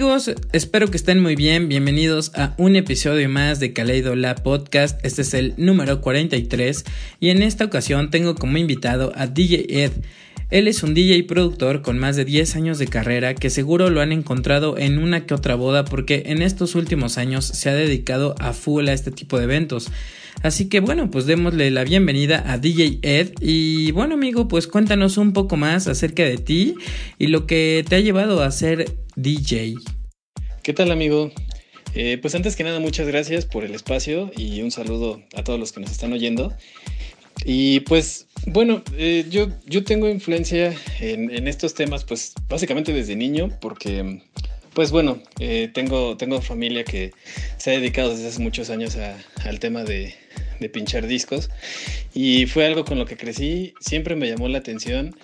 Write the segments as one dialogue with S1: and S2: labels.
S1: amigos? Espero que estén muy bien. Bienvenidos a un episodio más de Kaleido La Podcast. Este es el número 43 y en esta ocasión tengo como invitado a DJ Ed. Él es un DJ productor con más de 10 años de carrera que seguro lo han encontrado en una que otra boda porque en estos últimos años se ha dedicado a full a este tipo de eventos. Así que bueno, pues démosle la bienvenida a DJ Ed. Y bueno, amigo, pues cuéntanos un poco más acerca de ti y lo que te ha llevado a ser DJ.
S2: ¿Qué tal, amigo? Eh, pues antes que nada, muchas gracias por el espacio y un saludo a todos los que nos están oyendo. Y pues bueno, eh, yo, yo tengo influencia en, estos temas pues básicamente desde niño porque pues bueno, eh, tengo, tengo familia que se ha dedicado desde hace muchos años al tema de, pinchar discos. Y fue algo con lo que crecí, siempre me llamó la atención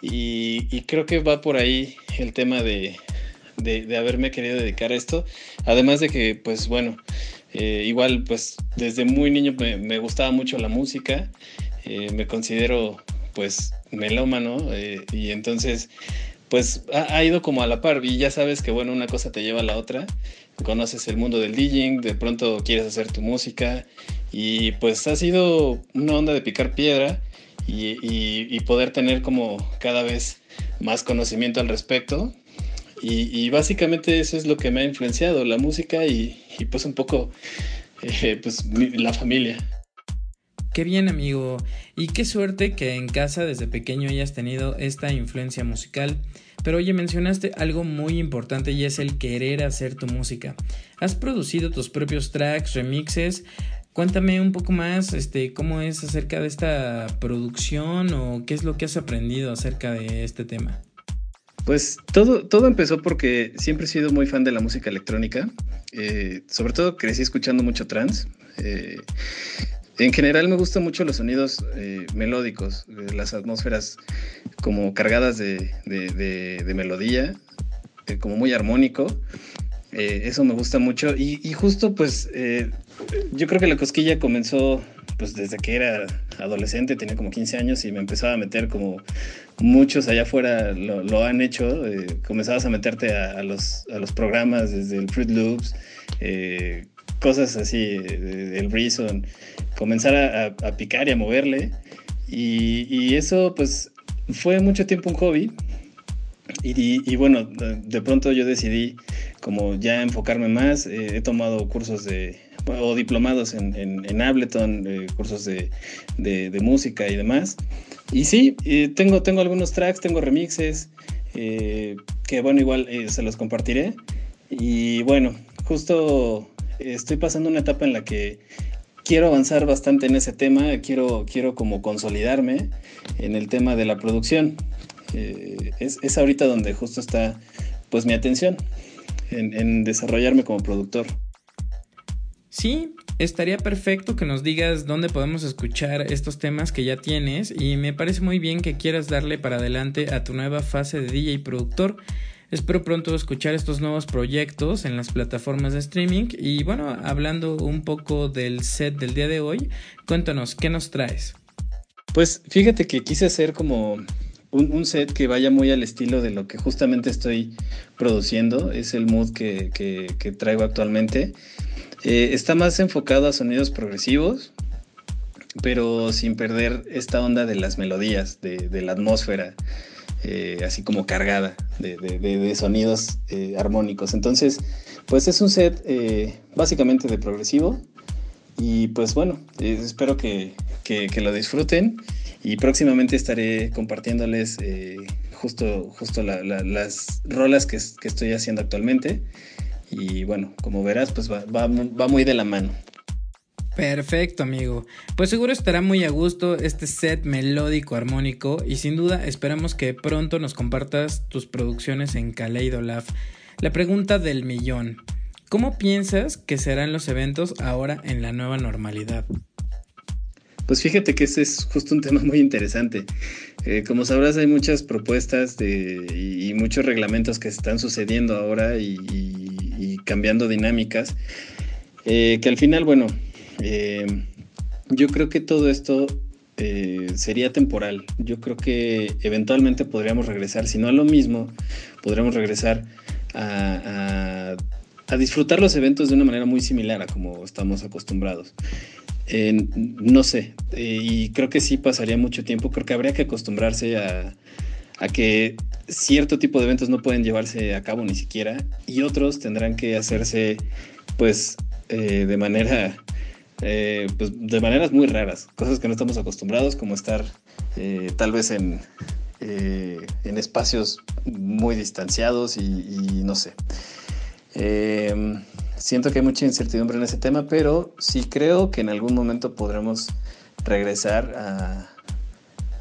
S2: y, creo que va por ahí el tema de, haberme querido dedicar a esto, además de que pues bueno, eh, igual pues desde muy niño me, gustaba mucho la música, eh, me considero pues melómano y entonces pues ha, ido como a la par y ya sabes que bueno, una cosa te lleva a la otra, conoces el mundo del DJing, de pronto quieres hacer tu música y pues ha sido una onda de picar piedra y, poder tener como cada vez más conocimiento al respecto y, básicamente eso es lo que me ha influenciado, la música y, pues un poco eh, pues la familia.
S1: Qué bien amigo, y qué suerte que en casa desde pequeño hayas tenido esta influencia musical. Pero oye, mencionaste algo muy importante y es el querer hacer tu música. Has producido tus propios tracks, remixes. Cuéntame un poco más, este, cómo es acerca de esta producción o qué es lo que has aprendido acerca de este tema.
S2: Pues todo, todo empezó porque siempre he sido muy fan de la música electrónica. Eh, sobre todo crecí escuchando mucho trance. Eh, en general me gustan mucho los sonidos eh, melódicos, eh, las atmósferas como cargadas de, melodía, eh, como muy armónico. eso me gusta mucho. Y, justo pues yo creo que la cosquilla comenzó pues desde que era adolescente, tenía como 15 años y me empezaba a meter como muchos allá afuera lo, han hecho. comenzabas a meterte a, los, a, los, programas desde el Fruit Loops cosas así, el Reason, comenzar a, picar y a moverle. Y, eso pues fue mucho tiempo un hobby. Y, bueno, de, pronto yo decidí como ya enfocarme más. Eh, he tomado cursos de, o diplomados en, en, Ableton, eh, cursos de, de, música y demás. Y sí, tengo, tengo algunos tracks, tengo remixes, eh, que bueno, igual se los compartiré. Y bueno, justo estoy pasando una etapa en la que quiero avanzar bastante en ese tema, quiero, quiero como consolidarme en el tema de la producción. Eh, es, ahorita donde justo está pues mi atención en, desarrollarme como productor.
S1: Sí, estaría perfecto que nos digas dónde podemos escuchar estos temas que ya tienes y me parece muy bien que quieras darle para adelante a tu nueva fase de DJ productor. Espero pronto escuchar estos nuevos proyectos en las plataformas de streaming. Y bueno, hablando un poco del set del día de hoy, cuéntanos, ¿qué nos traes?
S2: Pues fíjate que quise hacer como un, set que vaya muy al estilo de lo que justamente estoy produciendo. Es el mood que, traigo actualmente. Eh, está más enfocado a sonidos progresivos, pero sin perder esta onda de las melodías, de la atmósfera. Eh, así como cargada de, sonidos eh, armónicos. Entonces, pues es un set eh, básicamente de progresivo y pues bueno, espero que, lo disfruten y próximamente estaré compartiéndoles justo, justo las rolas que, estoy haciendo actualmente y bueno, como verás, pues va muy de la mano.
S1: Perfecto, amigo. Pues seguro estará muy a gusto este set melódico armónico y sin duda esperamos que pronto nos compartas tus producciones en Kaleido Lab. La pregunta del millón. ¿Cómo piensas que serán los eventos ahora en la nueva normalidad?
S2: Pues fíjate que ese es justo un tema muy interesante. Eh, como sabrás, hay muchas propuestas y, muchos reglamentos que están sucediendo ahora y, cambiando dinámicas, eh, que al final, bueno, eh, yo creo que todo esto eh, sería temporal. Yo creo que eventualmente podríamos regresar, si no a lo mismo, podríamos regresar a, disfrutar los eventos de una manera muy similar a como estamos acostumbrados. no sé, eh, y creo que sí pasaría mucho tiempo, creo que habría que acostumbrarse a, que cierto tipo de eventos no pueden llevarse a cabo ni siquiera y otros tendrán que hacerse pues de manera eh, pues de maneras muy raras, cosas que no estamos acostumbrados, como estar eh, tal vez en, eh, en espacios muy distanciados y, no sé. siento que hay mucha incertidumbre en ese tema, pero sí creo que en algún momento podremos regresar a,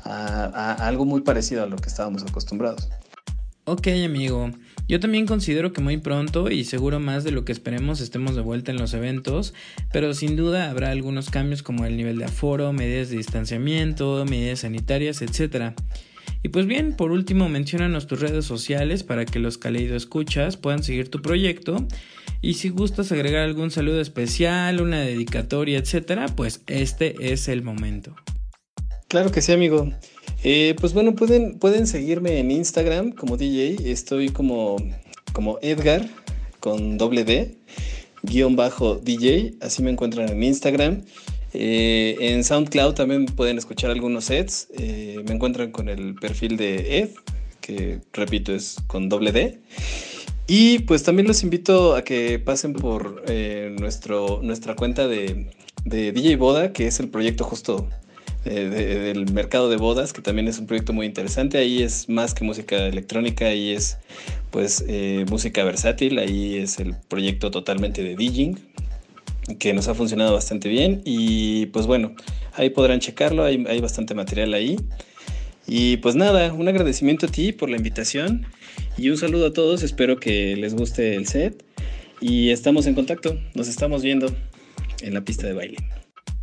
S2: a algo muy parecido a lo que estábamos acostumbrados.
S1: Ok, amigo. Yo también considero que muy pronto y seguro más de lo que esperemos estemos de vuelta en los eventos, pero sin duda habrá algunos cambios como el nivel de aforo, medidas de distanciamiento, medidas sanitarias, etc. Y pues bien, por último menciónanos tus redes sociales para que los Caleido escuchas puedan seguir tu proyecto y si gustas agregar algún saludo especial, una dedicatoria, etc., pues este es el momento.
S2: Claro que sí, amigo. Eh, pues bueno, pueden, pueden seguirme en Instagram como DJ. Estoy como, como Edgar con doble D, guion bajo DJ. Así me encuentran en Instagram. Eh, en SoundCloud también pueden escuchar algunos sets. Eh, me encuentran con el perfil de Ed, que repito es con doble D. Y pues también los invito a que pasen por nuestro, nuestra cuenta de, de DJ Boda, que es el proyecto justo del mercado de bodas, que también es un proyecto muy interesante. Ahí es más que música electrónica, ahí es pues eh, música versátil, ahí es el proyecto totalmente de DJing, que nos ha funcionado bastante bien. Y pues bueno, ahí podrán checarlo, hay, hay bastante material ahí. Y pues nada, un agradecimiento a ti por la invitación y un saludo a todos, espero que les guste el set y estamos en contacto, nos estamos viendo en la pista de baile.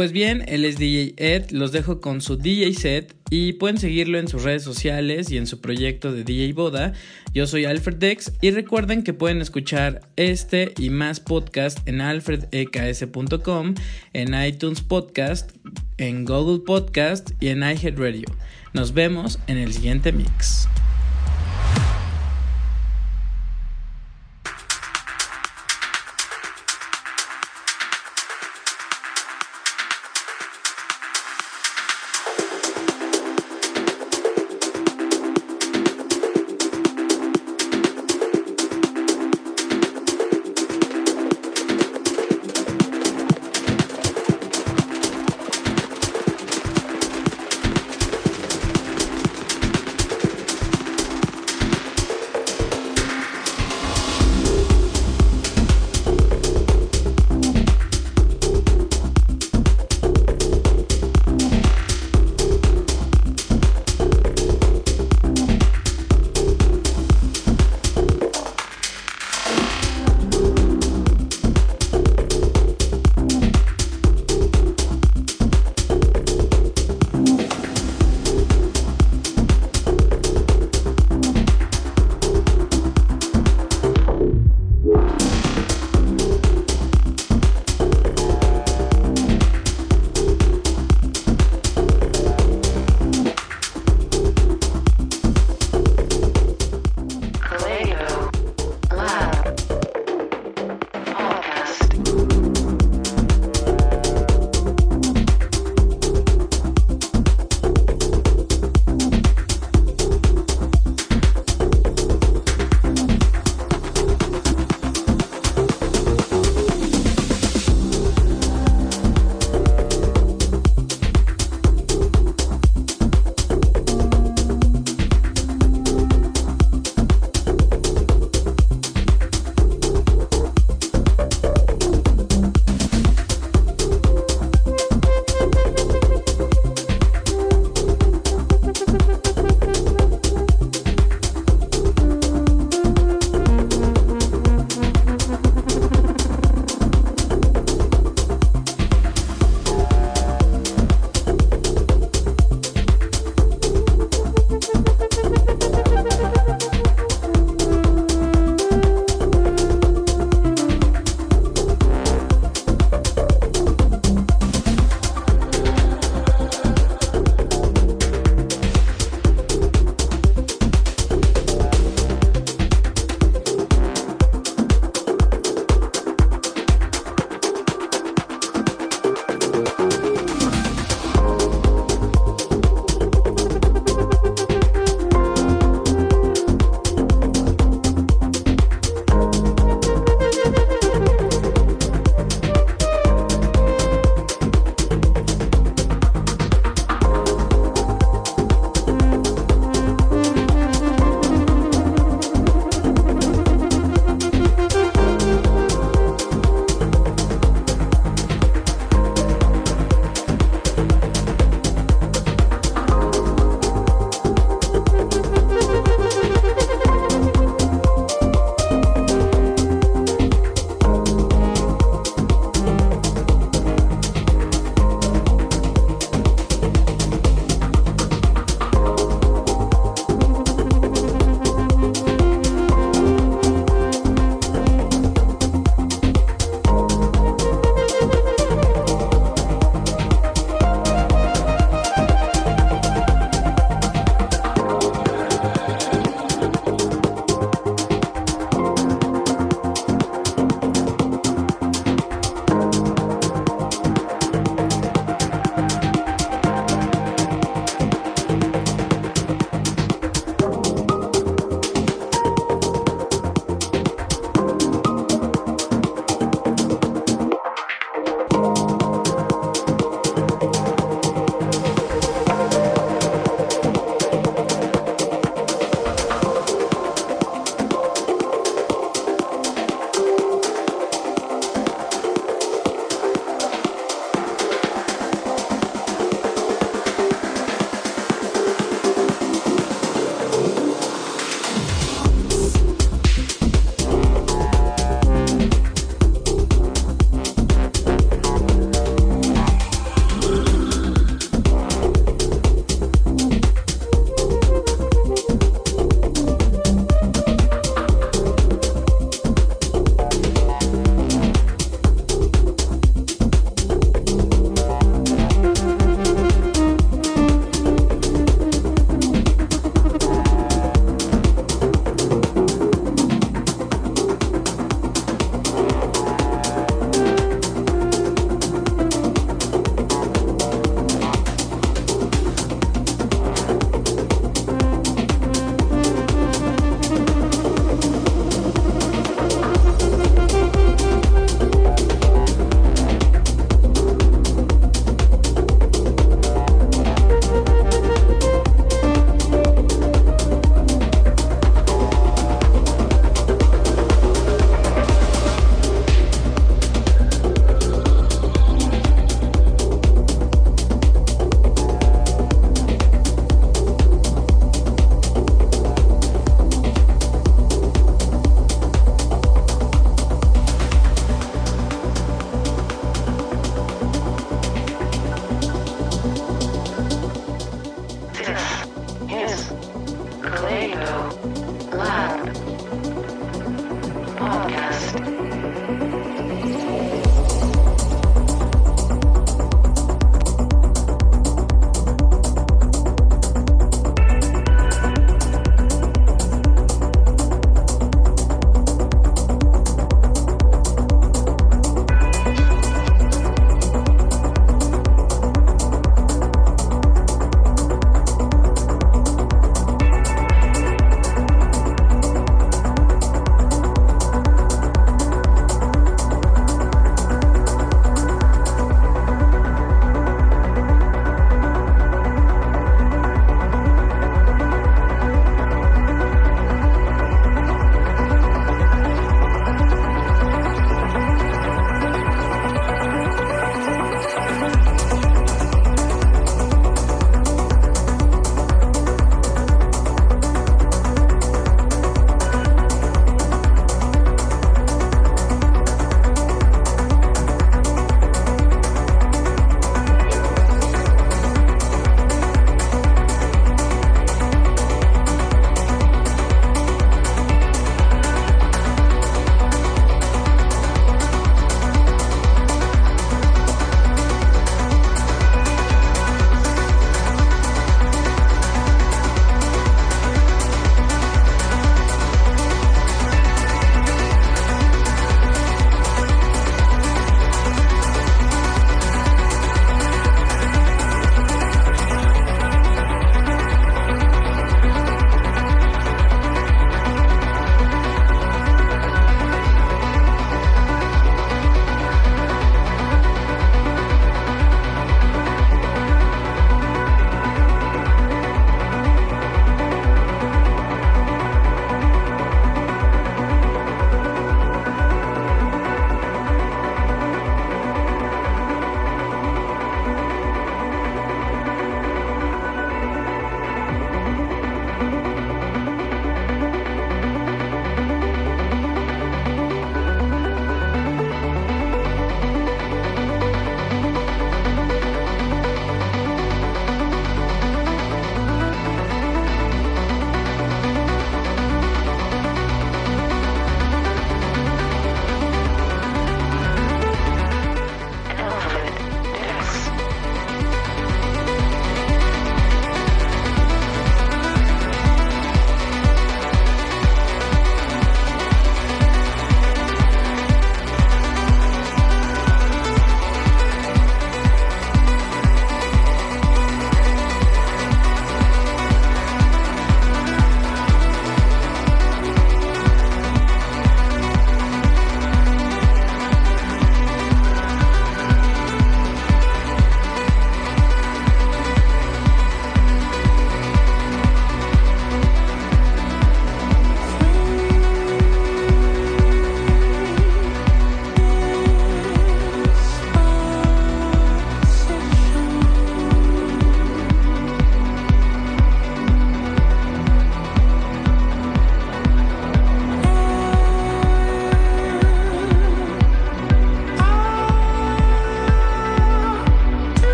S1: Pues bien, él es DJ Ed, los dejo con su DJ set y pueden seguirlo en sus redes sociales y en su proyecto de DJ Boda. Yo soy Alfred Dex y recuerden que pueden escuchar este y más podcast en alfredeks.com, en iTunes Podcast, en Google Podcast y en iHeartRadio. Nos vemos en el siguiente mix.